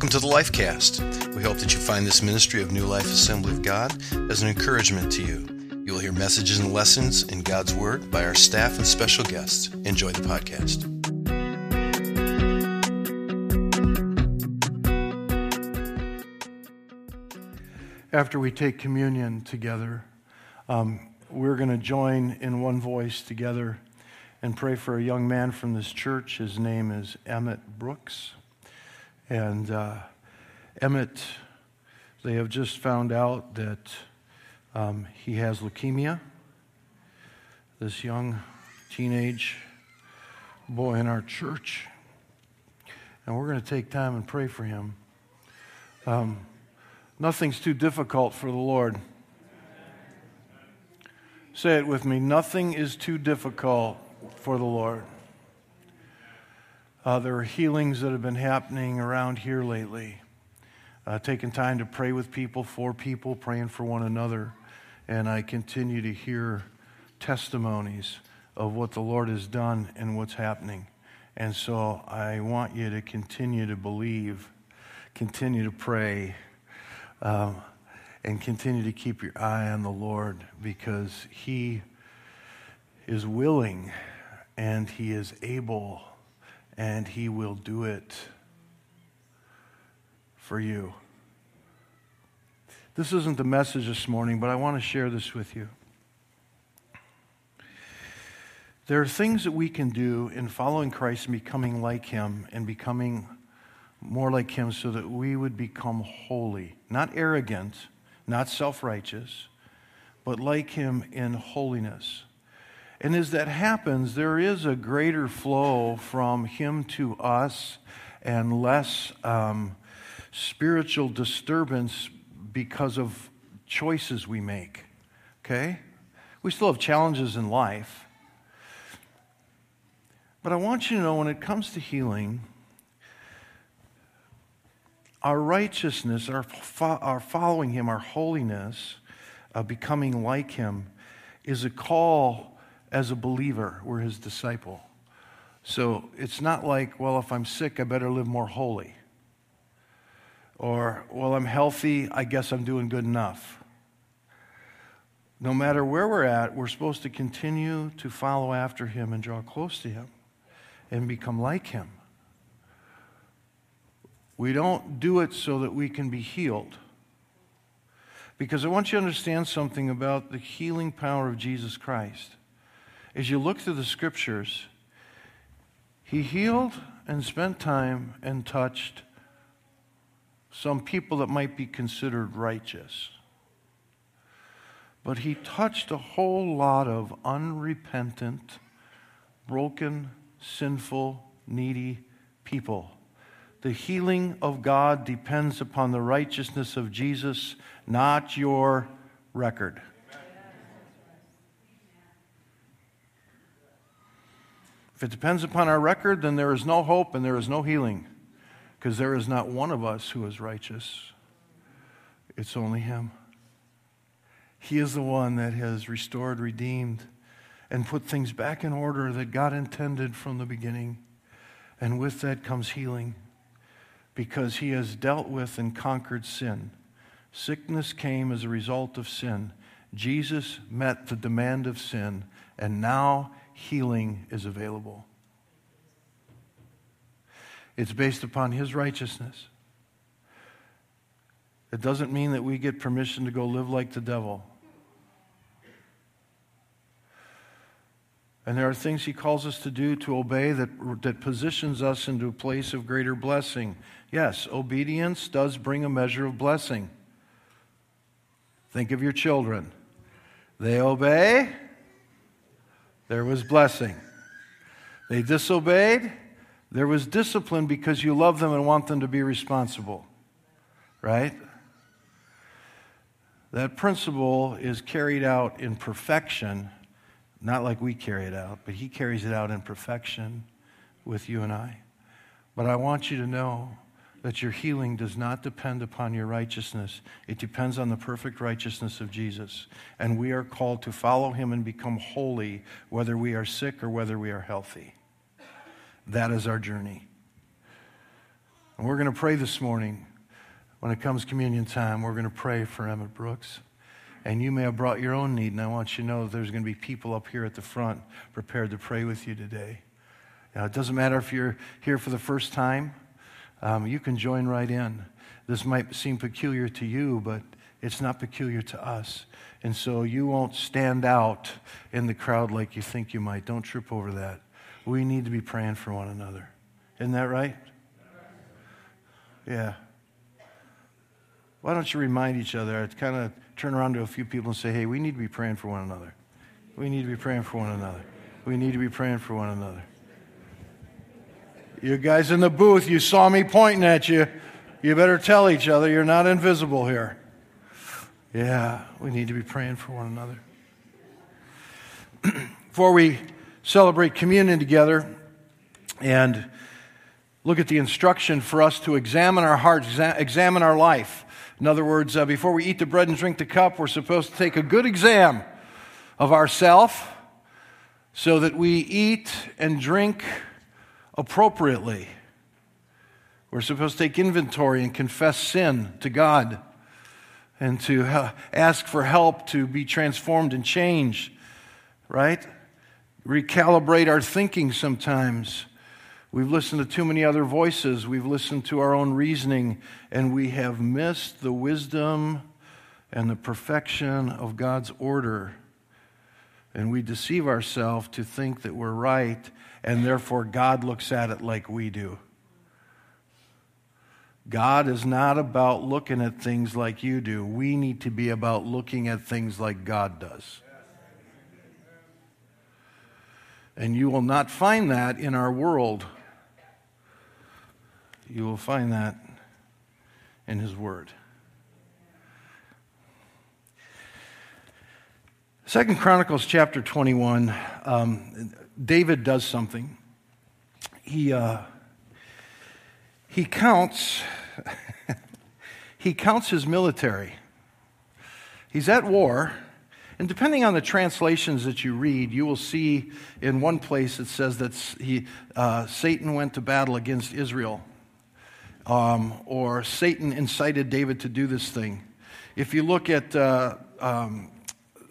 Welcome to the Lifecast. We hope that you find this ministry of New Life Assembly of God as an encouragement to you. You will hear messages and lessons in God's Word by our staff and special guests. Enjoy the podcast. After we take communion together, um, we're going to join in one voice together and pray for a young man from this church. His name is Emmett Brooks. And uh, Emmett, they have just found out that um, he has leukemia. This young teenage boy in our church. And we're going to take time and pray for him. Um, nothing's too difficult for the Lord. Say it with me nothing is too difficult for the Lord. Uh, there are healings that have been happening around here lately. Uh, taking time to pray with people, for people, praying for one another. And I continue to hear testimonies of what the Lord has done and what's happening. And so I want you to continue to believe, continue to pray, um, and continue to keep your eye on the Lord because He is willing and He is able and He will do it for you. This isn't the message this morning, but I want to share this with you. There are things that we can do in following Christ and becoming like Him and becoming more like Him so that we would become holy, not arrogant, not self righteous, but like Him in holiness. And as that happens, there is a greater flow from Him to us and less um, spiritual disturbance because of choices we make. Okay? We still have challenges in life. But I want you to know when it comes to healing, our righteousness, our, fo- our following Him, our holiness, uh, becoming like Him, is a call as a believer. We're his disciple. So it's not like, well, if I'm sick, I better live more holy. Or, well, I'm healthy, I guess I'm doing good enough. No matter where we're at, we're supposed to continue to follow after him and draw close to him and become like him. We don't do it so that we can be healed. Because I want you to understand something about the healing power of Jesus Christ as you look through the scriptures, he healed and spent time and touched some people that might be considered righteous. But he touched a whole lot of unrepentant, broken, sinful, needy people. The healing of God depends upon the righteousness of Jesus, not your record. If it depends upon our record, then there is no hope and there is no healing because there is not one of us who is righteous. It's only Him. He is the one that has restored, redeemed, and put things back in order that God intended from the beginning. And with that comes healing because He has dealt with and conquered sin. Sickness came as a result of sin. Jesus met the demand of sin, and now healing is available. It's based upon His righteousness. It doesn't mean that we get permission to go live like the devil. And there are things He calls us to do to obey that, that positions us into a place of greater blessing. Yes, obedience does bring a measure of blessing. Think of your children. They obey, there was blessing. They disobeyed, there was discipline because you love them and want them to be responsible. Right? That principle is carried out in perfection, not like we carry it out, but He carries it out in perfection with you and I. But I want you to know that your healing does not depend upon your righteousness. It depends on the perfect righteousness of Jesus. And we are called to follow him and become holy, whether we are sick or whether we are healthy. That is our journey. And we're going to pray this morning. When it comes communion time, we're going to pray for Emmett Brooks. And you may have brought your own need, and I want you to know that there's going to be people up here at the front prepared to pray with you today. Now, it doesn't matter if you're here for the first time, um, you can join right in. This might seem peculiar to you, but it's not peculiar to us. And so you won't stand out in the crowd like you think you might. Don't trip over that. We need to be praying for one another. Isn't that right? Yeah. Why don't you remind each other? I'd kind of turn around to a few people and say, hey, we need to be praying for one another. We need to be praying for one another. We need to be praying for one another. You guys in the booth, you saw me pointing at you. You better tell each other you're not invisible here. Yeah, we need to be praying for one another. Before we celebrate communion together and look at the instruction for us to examine our hearts, examine our life. In other words, uh, before we eat the bread and drink the cup, we're supposed to take a good exam of ourself so that we eat and drink appropriately. We're supposed to take inventory and confess sin to God and to ask for help to be transformed and changed, right? Recalibrate our thinking sometimes. We've listened to too many other voices. We've listened to our own reasoning, and we have missed the wisdom and the perfection of God's order. And we deceive ourselves to think that we're right, and therefore God looks at it like we do. God is not about looking at things like you do. We need to be about looking at things like God does. And you will not find that in our world. You will find that in His Word. Second Chronicles chapter 21, um, David does something. He, uh, he counts he counts his military. He's at war, and depending on the translations that you read, you will see in one place it says that he, uh, Satan went to battle against Israel, um, or Satan incited David to do this thing. If you look at uh, um,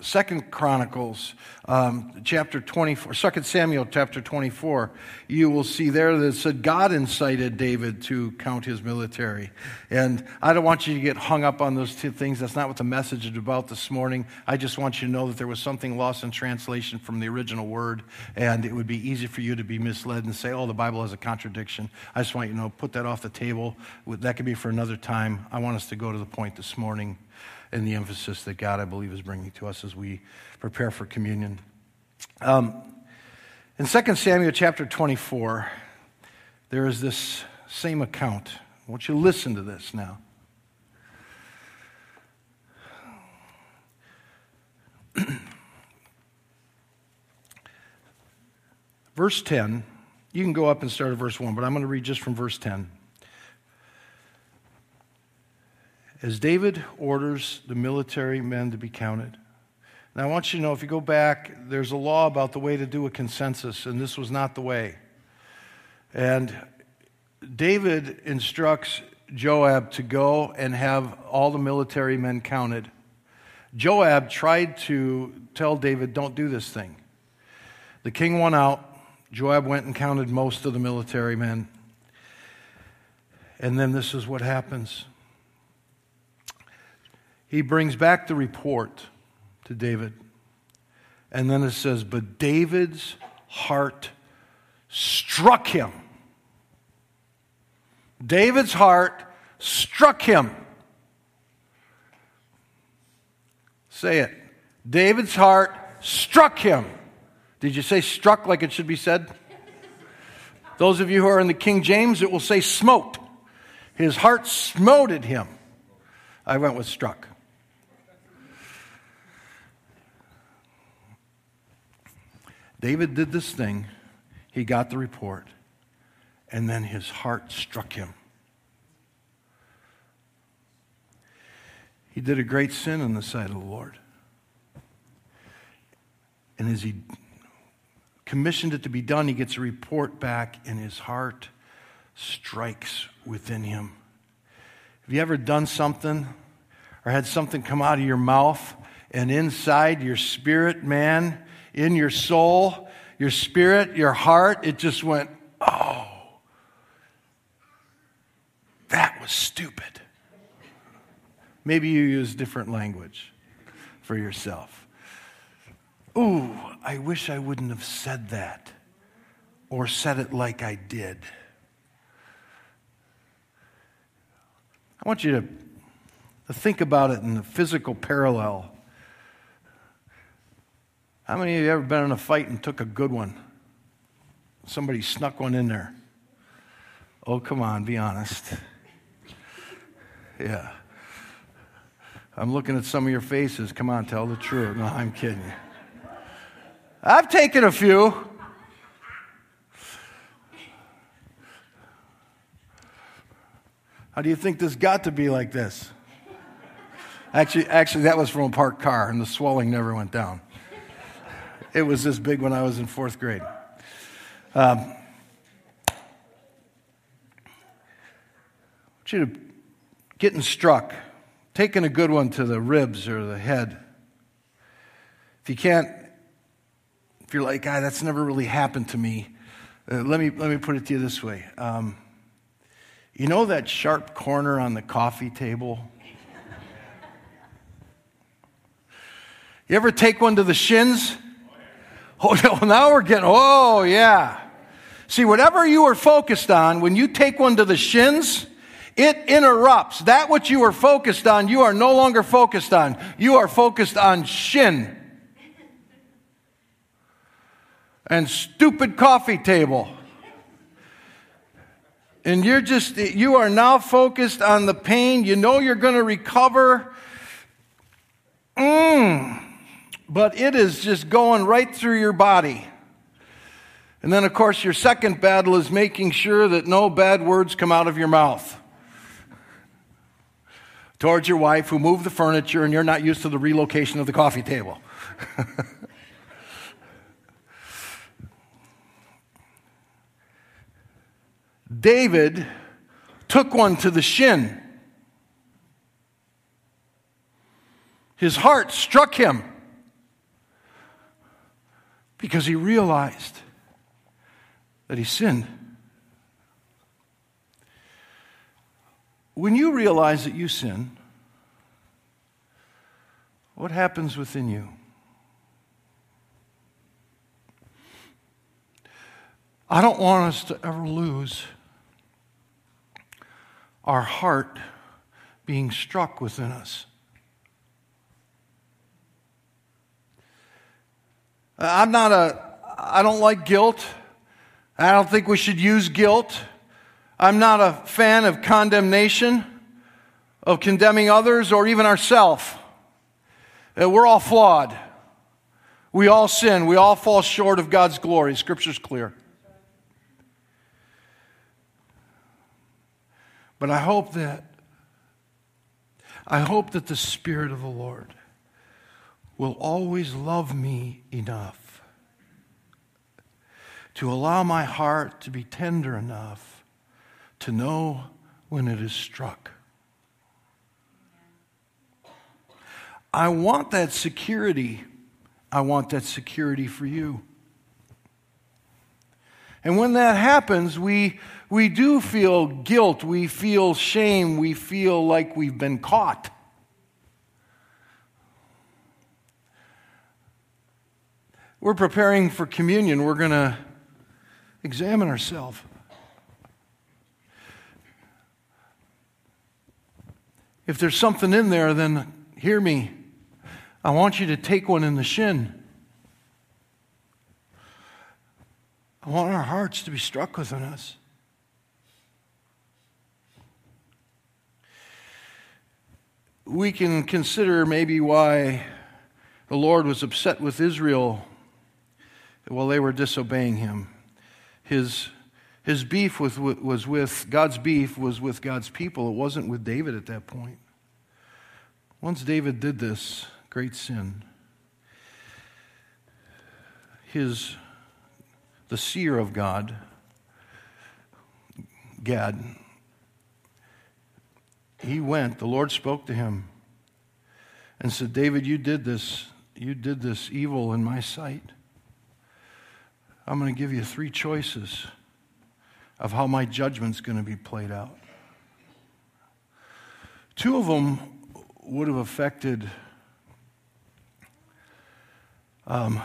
Second Chronicles um, chapter 24, Second Samuel chapter 24, you will see there that it said God incited David to count his military. And I don't want you to get hung up on those two things. That's not what the message is about this morning. I just want you to know that there was something lost in translation from the original word, and it would be easy for you to be misled and say, oh, the Bible has a contradiction. I just want you to know, put that off the table. That could be for another time. I want us to go to the point this morning and the emphasis that God, I believe, is bringing to us as we prepare for communion. Um, in 2 Samuel chapter 24, there is this same account. I want you to listen to this now. verse 10, you can go up and start at verse 1, but I'm going to read just from verse 10. As David orders the military men to be counted. Now, I want you to know if you go back, there's a law about the way to do a consensus, and this was not the way. And David instructs Joab to go and have all the military men counted. Joab tried to tell David, don't do this thing. The king went out. Joab went and counted most of the military men. And then this is what happens he brings back the report to David. And then it says, But David's heart struck him. David's heart struck him. Say it. David's heart struck him. Did you say struck like it should be said? Those of you who are in the King James, it will say smote. His heart smoted him. I went with struck. David did this thing, he got the report, and then his heart struck him. He did a great sin in the sight of the Lord. And as he commissioned it to be done, he gets a report back, and his heart strikes within him. Have you ever done something or had something come out of your mouth and inside your spirit, man, in your soul, your spirit, your heart, it just went, oh, that was stupid. Maybe you use different language for yourself. Ooh, I wish I wouldn't have said that or said it like I did. I want you to, to think about it in a physical parallel. How many of you ever been in a fight and took a good one? Somebody snuck one in there. Oh, come on, be honest. Yeah. I'm looking at some of your faces. Come on, tell the truth. No, I'm kidding you. I've taken a few. How do you think this got to be like this? Actually, actually, that was from a parked car, and the swelling never went down. It was this big when I was in fourth grade. Um, I want you to getting struck, taking a good one to the ribs or the head. If you can't, if you're like, God, that's never really happened to me, uh, let, me, let me put it to you this way. Um, you know that sharp corner on the coffee table? You ever take one to the shins? Oh, now we're getting, oh, yeah. See, whatever you are focused on, when you take one to the shins, it interrupts. That which you are focused on, you are no longer focused on. You are focused on shin. And stupid coffee table. And you're just, you are now focused on the pain. You know you're going to recover. Mm, but it is just going right through your body. And then, of course, your second battle is making sure that no bad words come out of your mouth towards your wife who moved the furniture and you're not used to the relocation of the coffee table. David took one to the shin. His heart struck him because he realized that he sinned. When you realize that you sin, what happens within you? I don't want us to ever lose our heart being struck within us. I'm not a, I don't like guilt. I don't think we should use guilt. I'm not a fan of condemnation, of condemning others or even ourselves. Uh, we're all flawed. We all sin. We all fall short of God's glory. Scripture's clear. But I hope that I hope that the Spirit of the Lord will always love me enough to allow my heart to be tender enough to know when it is struck. I want that security. I want that security for you. And when that happens, we, we do feel guilt, we feel shame, we feel like we've been caught. We're preparing for communion. We're going to examine ourselves. If there's something in there, then hear me. I want you to take one in the shin. I want our hearts to be struck within us. We can consider maybe why the Lord was upset with Israel while they were disobeying him. His his beef was, was with, God's beef was with God's people. It wasn't with David at that point. Once David did this great sin, his, the seer of God, Gad, he went, the Lord spoke to him and said, David, you did this. You did this evil in my sight. I'm going to give you three choices of how my judgment's going to be played out. Two of them would have affected um,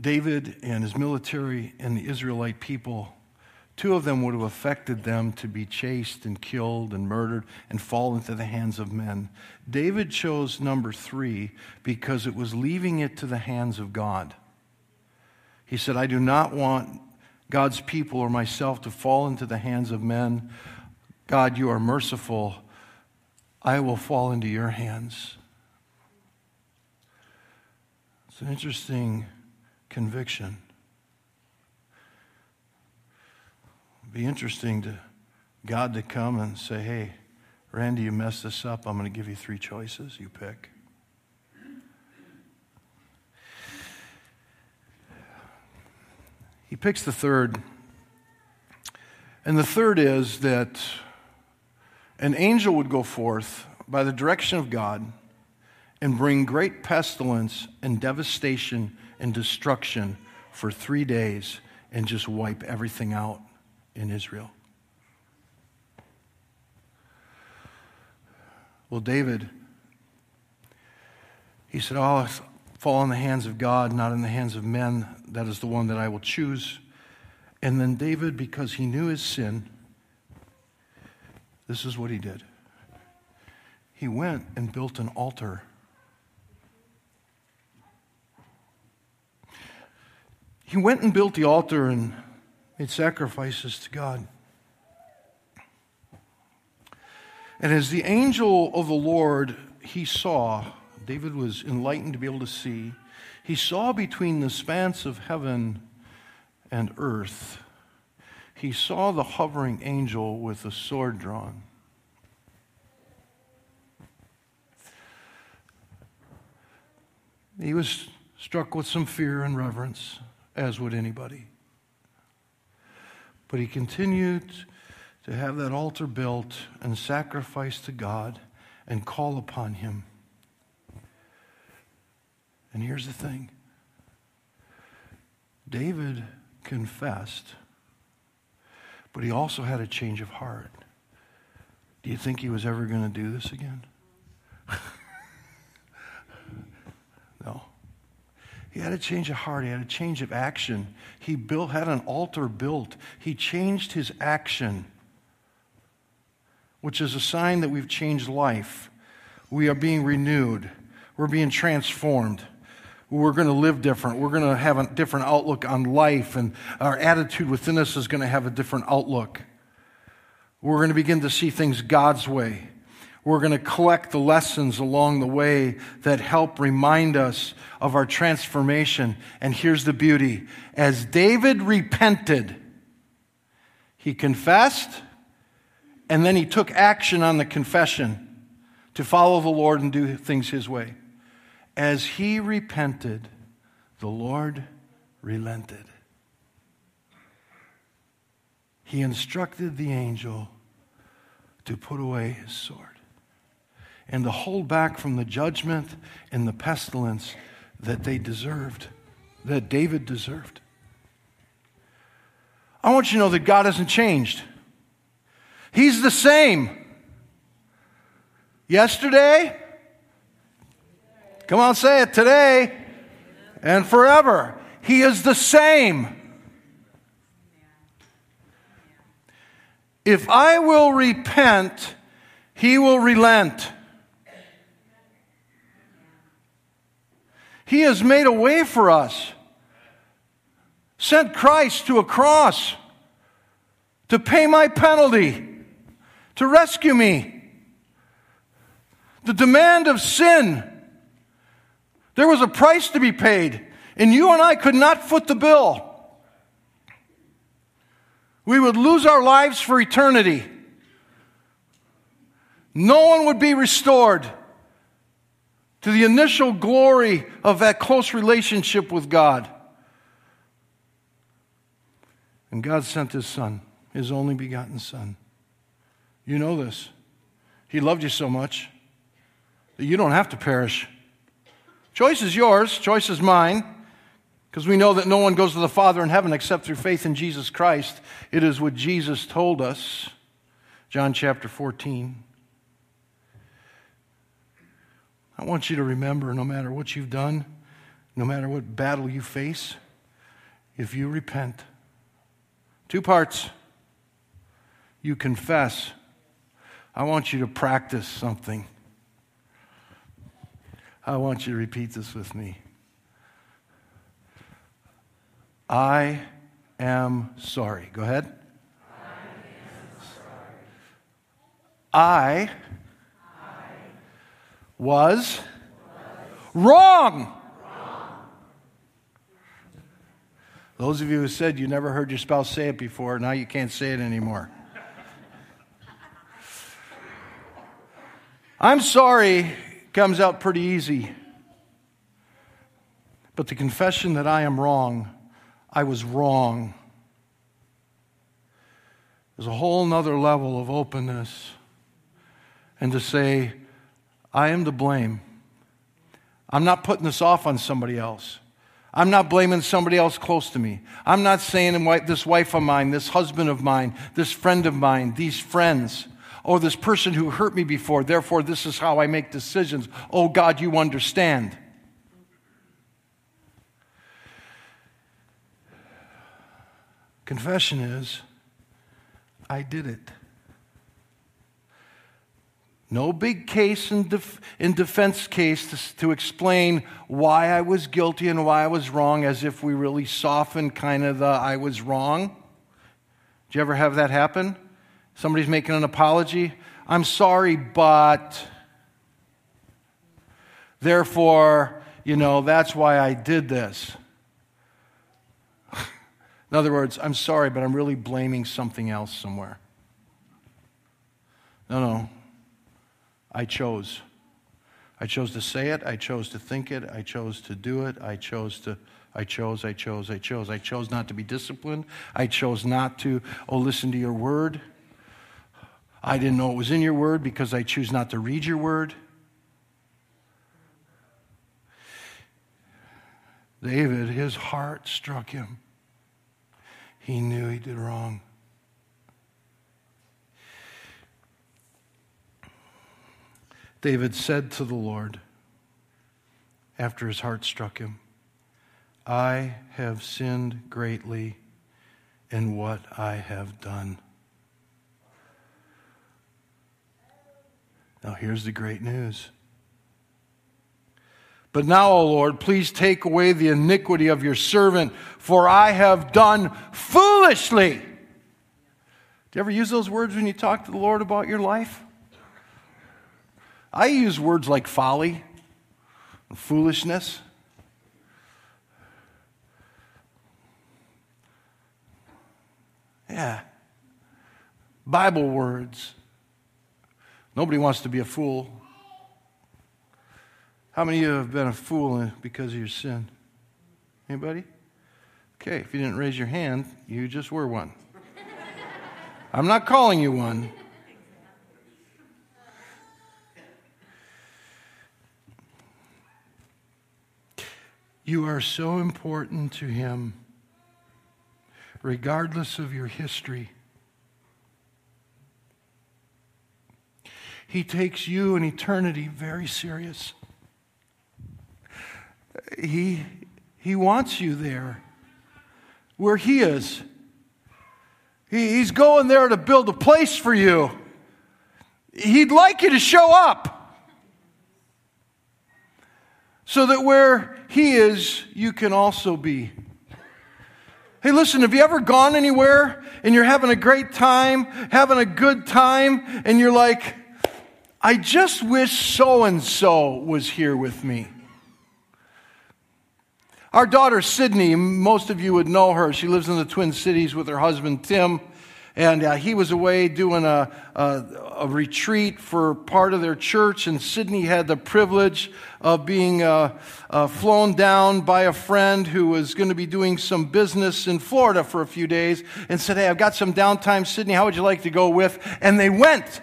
David and his military and the Israelite people. Two of them would have affected them to be chased and killed and murdered and fall into the hands of men. David chose number three because it was leaving it to the hands of God. He said, I do not want God's people or myself to fall into the hands of men. God, you are merciful. I will fall into your hands. It's an interesting conviction. It'd be interesting to God to come and say, hey, Randy, you messed this up. I'm going to give you three choices. You pick. He picks the third. And the third is that an angel would go forth by the direction of God and bring great pestilence and devastation and destruction for three days and just wipe everything out in Israel. Well, David, he said, Oh, fall in the hands of God, not in the hands of men. That is the one that I will choose. And then David, because he knew his sin, this is what he did. He went and built an altar. He went and built the altar and made sacrifices to God. And as the angel of the Lord, he saw David was enlightened to be able to see. He saw between the spans of heaven and earth, he saw the hovering angel with a sword drawn. He was struck with some fear and reverence, as would anybody. But he continued to have that altar built and sacrifice to God and call upon him. And here's the thing David confessed, but he also had a change of heart. Do you think he was ever going to do this again? no. He had a change of heart. He had a change of action. He built, had an altar built. He changed his action, which is a sign that we've changed life. We are being renewed. We're being transformed we're going to live different. We're going to have a different outlook on life, and our attitude within us is going to have a different outlook. We're going to begin to see things God's way. We're going to collect the lessons along the way that help remind us of our transformation. And here's the beauty as David repented, he confessed, and then he took action on the confession to follow the Lord and do things his way. As he repented, the Lord relented. He instructed the angel to put away his sword and to hold back from the judgment and the pestilence that they deserved, that David deserved. I want you to know that God hasn't changed. He's the same. Yesterday, Come on, say it today and forever. He is the same. If I will repent, he will relent. He has made a way for us, sent Christ to a cross to pay my penalty, to rescue me. The demand of sin there was a price to be paid, and you and I could not foot the bill. We would lose our lives for eternity. No one would be restored to the initial glory of that close relationship with God. And God sent His Son his only begotten Son. You know this. He loved you so much that you don't have to perish. Choice is yours, choice is mine, because we know that no one goes to the Father in heaven except through faith in Jesus Christ. It is what Jesus told us. John chapter 14. I want you to remember no matter what you've done, no matter what battle you face, if you repent, two parts. You confess. I want you to practice something. I want you to repeat this with me. I am sorry. Go ahead. I, was, wrong. Those of you who said you never heard your spouse say it before, now you can't say it anymore. I'm sorry comes out pretty easy. But the confession that I am wrong, I was wrong, there's a whole nother level of openness. And to say, I am to blame. I'm not putting this off on somebody else. I'm not blaming somebody else close to me. I'm not saying this wife of mine, this husband of mine, this friend of mine, these friends, or this person who hurt me before. Therefore, this is how I make decisions. Oh, God, you understand. Confession is, I did it. No big case in, def- in defense case to, to explain why I was guilty and why I was wrong, as if we really soften kind of the I was wrong. Do you ever have that happen? Somebody's making an apology. I'm sorry, but therefore, you know, that's why I did this. In other words, I'm sorry, but I'm really blaming something else somewhere. No, no. I chose. I chose to say it. I chose to think it. I chose to do it. I chose to. I chose, I chose, I chose. I chose not to be disciplined. I chose not to, oh, listen to your word. I didn't know it was in your word because I choose not to read your word. David, his heart struck him. He knew he did wrong. David said to the Lord after his heart struck him, I have sinned greatly in what I have done. Now, here's the great news. But now, O Lord, please take away the iniquity of your servant, for I have done foolishly. Do you ever use those words when you talk to the Lord about your life? I use words like folly and foolishness. Yeah. Bible words. Nobody wants to be a fool. How many of you have been a fool because of your sin? Anybody? Okay, if you didn't raise your hand, you just were one. I'm not calling you one. You are so important to Him, regardless of your history. He takes you and eternity very serious. He, he wants you there where He is. He, he's going there to build a place for you. He'd like you to show up so that where He is, you can also be. Hey, listen, have you ever gone anywhere and you're having a great time, having a good time, and you're like, I just wish so and so was here with me? Our daughter, Sydney, most of you would know her. She lives in the Twin Cities with her husband, Tim. and uh, he was away doing a, a, a, retreat for part of their church, and Sydney had the privilege of being uh, uh, flown down by a friend who was going to be doing some business in Florida for a few days, and said, "Hey, I've got some downtime, Sydney. How would you like to go with?" And they went.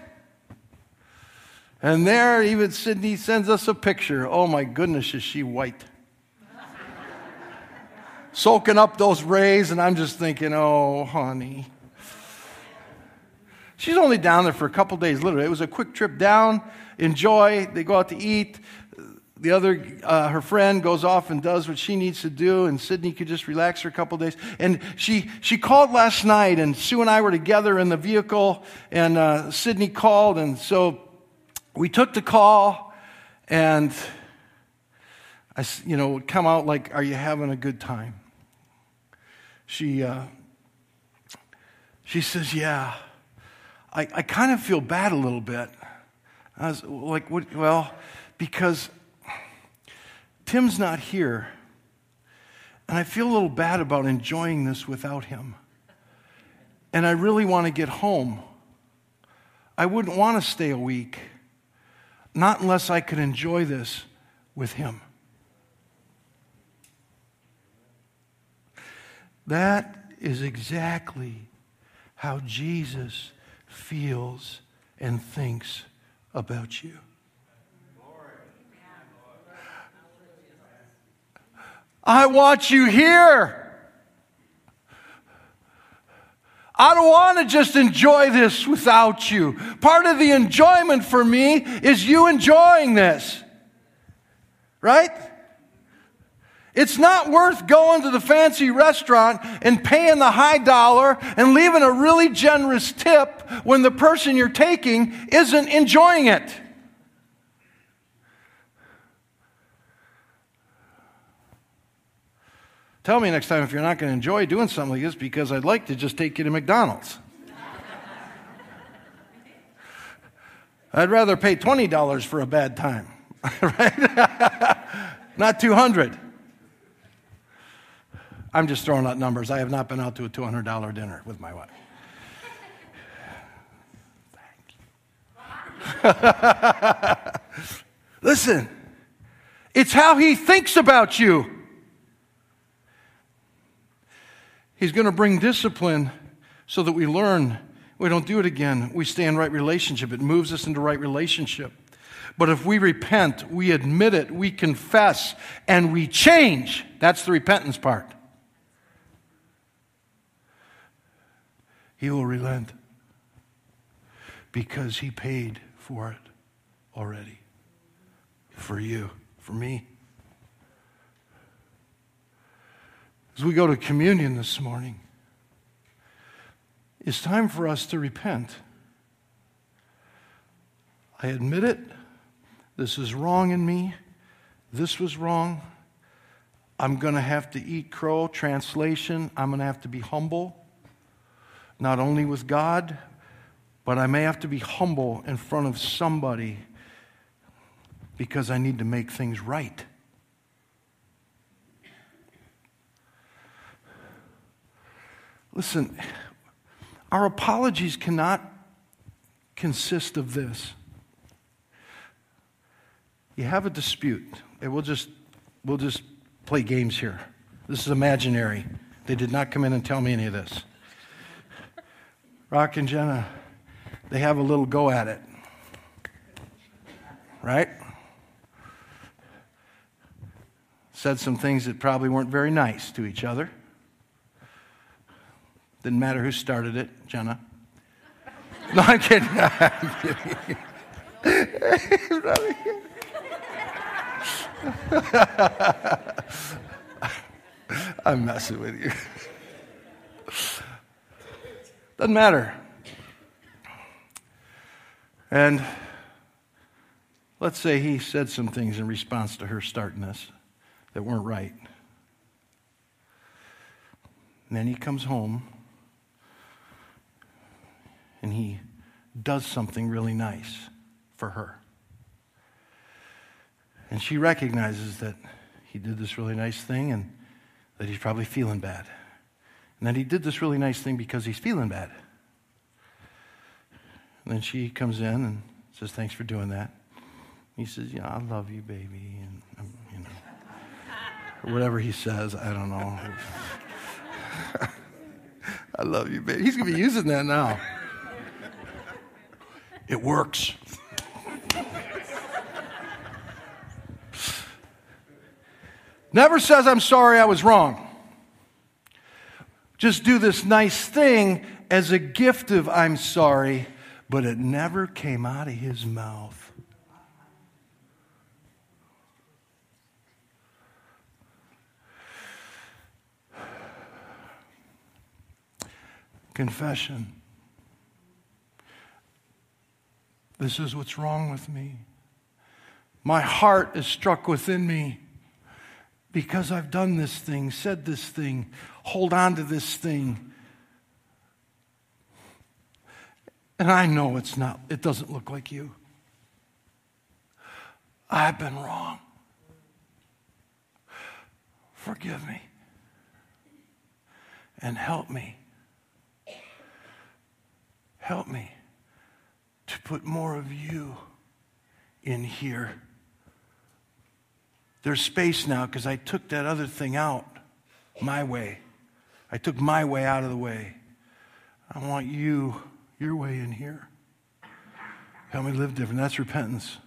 And there, even Sydney sends us a picture. Oh my goodness, is she white? Soaking up those rays, and I'm just thinking, oh, honey. She's only down there for a couple days, literally. It was a quick trip down, enjoy. They go out to eat. The other, uh, her friend, goes off and does what she needs to do, and Sydney could just relax for a couple days. And she, she called last night, and Sue and I were together in the vehicle, and uh, Sydney called, and so we took the call, and I, you know, come out like, "Are you having a good time?" She, uh, she says, "Yeah." I, I kind of feel bad a little bit. I was like, what, well, because Tim's not here, and I feel a little bad about enjoying this without him. And I really want to get home. I wouldn't want to stay a week, not unless I could enjoy this with him. That is exactly how Jesus feels, and thinks about you. I want you here. I don't want to just enjoy this without you. Part of the enjoyment for me is you enjoying this. Right? It's not worth going to the fancy restaurant and paying the high dollar and leaving a really generous tip when the person you're taking isn't enjoying it. Tell me next time if you're not going to enjoy doing something like this because I'd like to just take you to McDonald's. I'd rather pay $20 for a bad time, right? not 200. I'm just throwing out numbers. I have not been out to a $200 dinner with my wife. Listen, it's how he thinks about you. He's going to bring discipline so that we learn. We don't do it again. We stay in right relationship. It moves us into right relationship. But if we repent, we admit it, we confess, and we change, that's the repentance part. He will relent because He paid for it already. For you, for me. As we go to communion this morning, it's time for us to repent. I admit it. This is wrong in me. This was wrong. I'm going to have to eat crow. Translation I'm going to have to be humble not only with God, but I may have to be humble in front of somebody because I need to make things right. Listen, our apologies cannot consist of this. You have a dispute, and we'll just, we'll just play games here. This is imaginary. They did not come in and tell me any of this. Rock and Jenna, they have a little go at it. Right? Said some things that probably weren't very nice to each other. Didn't matter who started it, Jenna. No, I'm kidding. I'm kidding. I'm messing with you. Doesn't matter. And let's say he said some things in response to her starting this that weren't right. And then he comes home and he does something really nice for her. And she recognizes that he did this really nice thing and that he's probably feeling bad. And that he did this really nice thing because he's feeling bad. And then she comes in and says, Thanks for doing that. He says, Yeah, I love you, baby. And, um, you know, whatever he says, I don't know. I love you, baby. He's going to be using that now. It works. Never says, I'm sorry I was wrong. Just do this nice thing as a gift of I'm sorry, but it never came out of his mouth. Confession. This is what's wrong with me. My heart is struck within me because I've done this thing, said this thing, hold on to this thing. And I know it's not, it doesn't look like you. I've been wrong. Forgive me. And help me. Help me to put more of you in here. There's space now because I took that other thing out my way. I took my way out of the way. I want you, your way in here. Help me live different. That's repentance.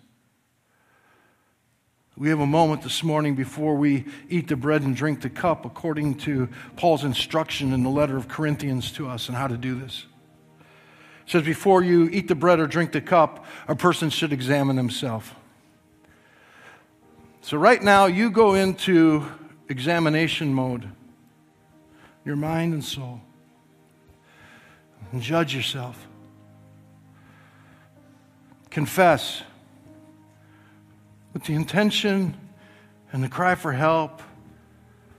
We have a moment this morning before we eat the bread and drink the cup, according to Paul's instruction in the letter of Corinthians to us on how to do this. Says, Before you eat the bread or drink the cup, a person should examine himself. So, right now, you go into examination mode, your mind and soul, and judge yourself. Confess with the intention and the cry for help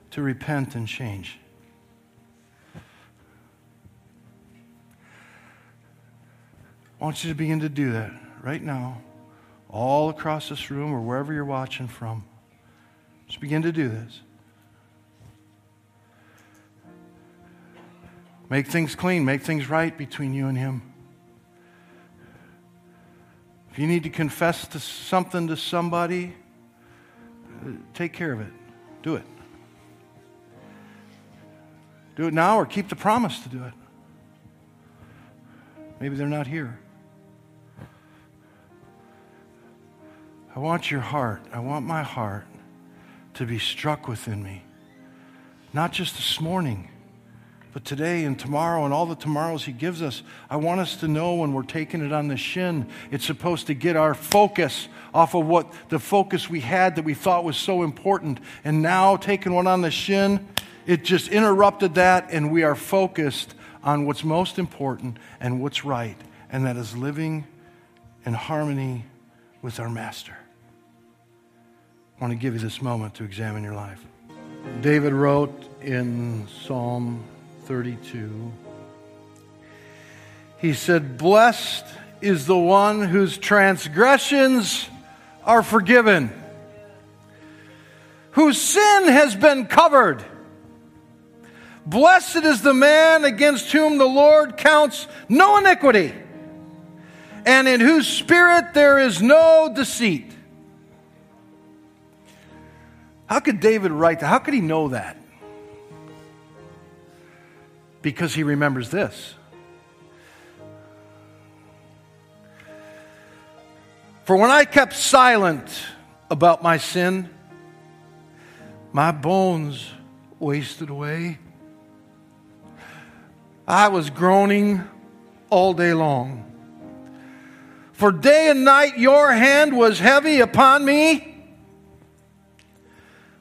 to repent and change. I want you to begin to do that right now all across this room or wherever you're watching from. Just begin to do this. Make things clean, make things right between you and Him. If you need to confess to something to somebody, uh, take care of it. Do it. Do it now or keep the promise to do it. Maybe they're not here. I want your heart, I want my heart to be struck within me. Not just this morning, but today and tomorrow and all the tomorrows He gives us. I want us to know when we're taking it on the shin, it's supposed to get our focus off of what the focus we had that we thought was so important. And now, taking one on the shin, it just interrupted that, and we are focused on what's most important and what's right, and that is living in harmony with our Master. I want to give you this moment to examine your life. David wrote in Psalm 32, he said, Blessed is the one whose transgressions are forgiven, whose sin has been covered. Blessed is the man against whom the Lord counts no iniquity, and in whose spirit there is no deceit. How could David write that? How could he know that? Because he remembers this. For when I kept silent about my sin, my bones wasted away. I was groaning all day long. For day and night your hand was heavy upon me.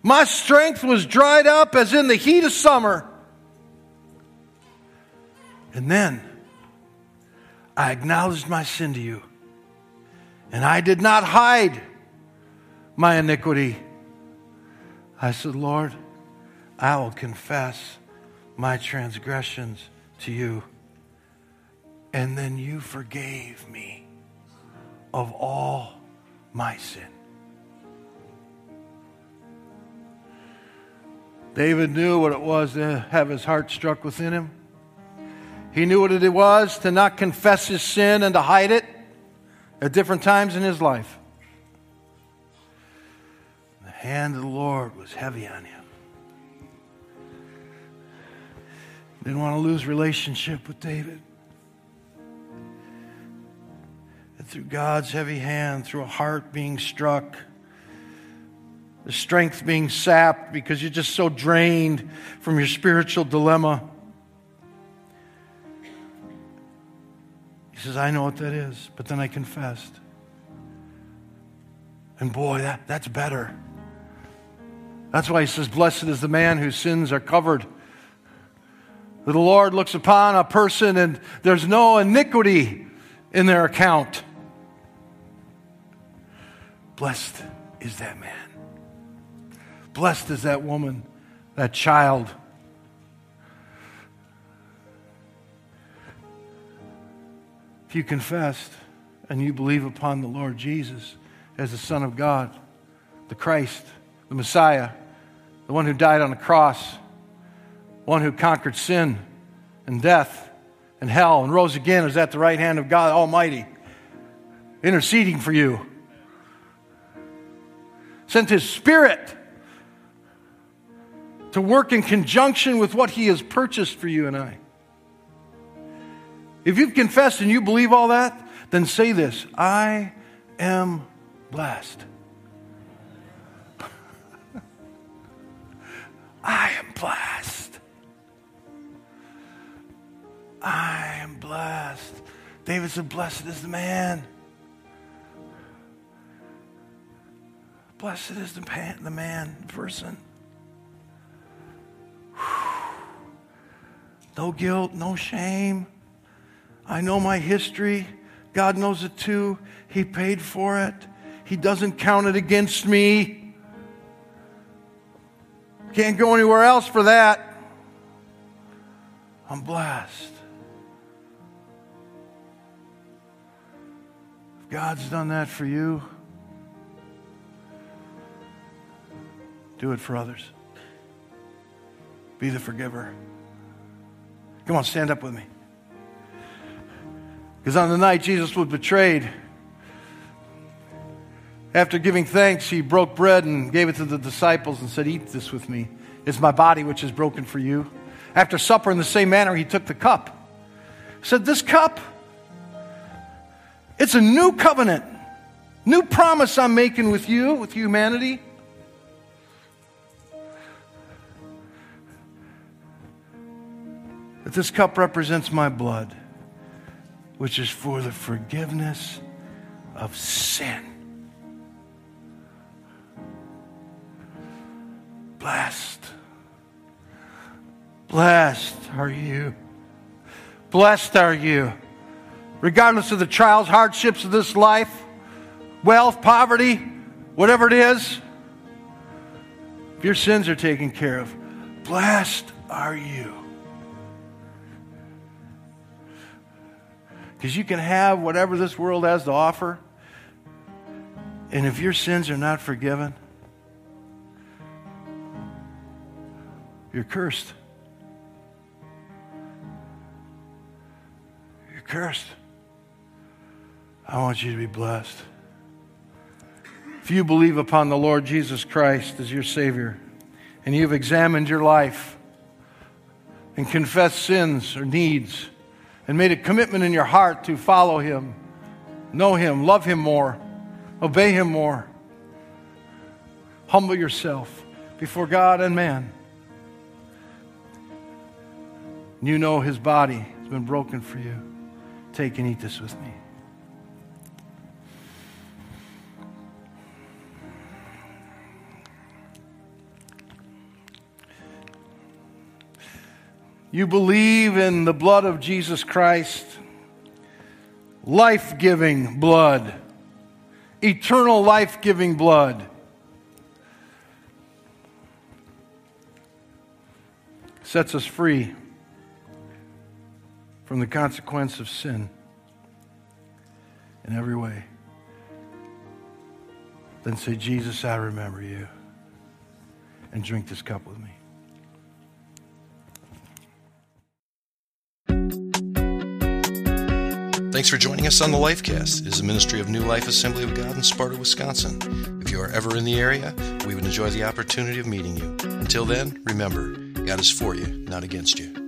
My strength was dried up as in the heat of summer. And then I acknowledged my sin to you, and I did not hide my iniquity. I said, Lord, I will confess my transgressions to you. And then you forgave me of all my sin. David knew what it was to have his heart struck within him. He knew what it was to not confess his sin and to hide it at different times in his life. The hand of the Lord was heavy on him. Didn't want to lose relationship with David. And through God's heavy hand, through a heart being struck, the strength being sapped because you're just so drained from your spiritual dilemma. He says, I know what that is, but then I confessed. And boy, that, that's better. That's why he says, Blessed is the man whose sins are covered. The Lord looks upon a person and there's no iniquity in their account. Blessed is that man. Blessed is that woman, that child. If you confessed and you believe upon the Lord Jesus as the Son of God, the Christ, the Messiah, the one who died on the cross, one who conquered sin and death and hell and rose again is at the right hand of God Almighty, interceding for you. Sent his Spirit to work in conjunction with what He has purchased for you and I. If you've confessed and you believe all that, then say this I am blessed. I am blessed. I am blessed. David said, Blessed is the man. Blessed is the man, the man, person. No guilt, no shame. I know my history. God knows it too. He paid for it. He doesn't count it against me. Can't go anywhere else for that. I'm blessed. If God's done that for you, do it for others. Be the forgiver. Come on, stand up with me. Because on the night Jesus was betrayed, after giving thanks, he broke bread and gave it to the disciples and said, Eat this with me. It's my body which is broken for you. After supper, in the same manner, he took the cup. Said, This cup, it's a new covenant, new promise I'm making with you, with humanity. That this cup represents my blood, which is for the forgiveness of sin. Blessed. Blessed are you. Blessed are you. Regardless of the trials, hardships of this life, wealth, poverty, whatever it is, if your sins are taken care of, blessed are you. Because you can have whatever this world has to offer. And if your sins are not forgiven, you're cursed. You're cursed. I want you to be blessed. If you believe upon the Lord Jesus Christ as your Savior, and you've examined your life and confessed sins or needs, and made a commitment in your heart to follow Him, know Him, love Him more, obey Him more, humble yourself before God and man. You know His body has been broken for you. Take and eat this with me. You believe in the blood of Jesus Christ, life giving blood, eternal life giving blood. Sets us free from the consequence of sin in every way. Then say, Jesus, I remember you. And drink this cup with me. Thanks for joining us on the Lifecast. It is a ministry of New Life Assembly of God in Sparta, Wisconsin. If you are ever in the area, we would enjoy the opportunity of meeting you. Until then, remember, God is for you, not against you.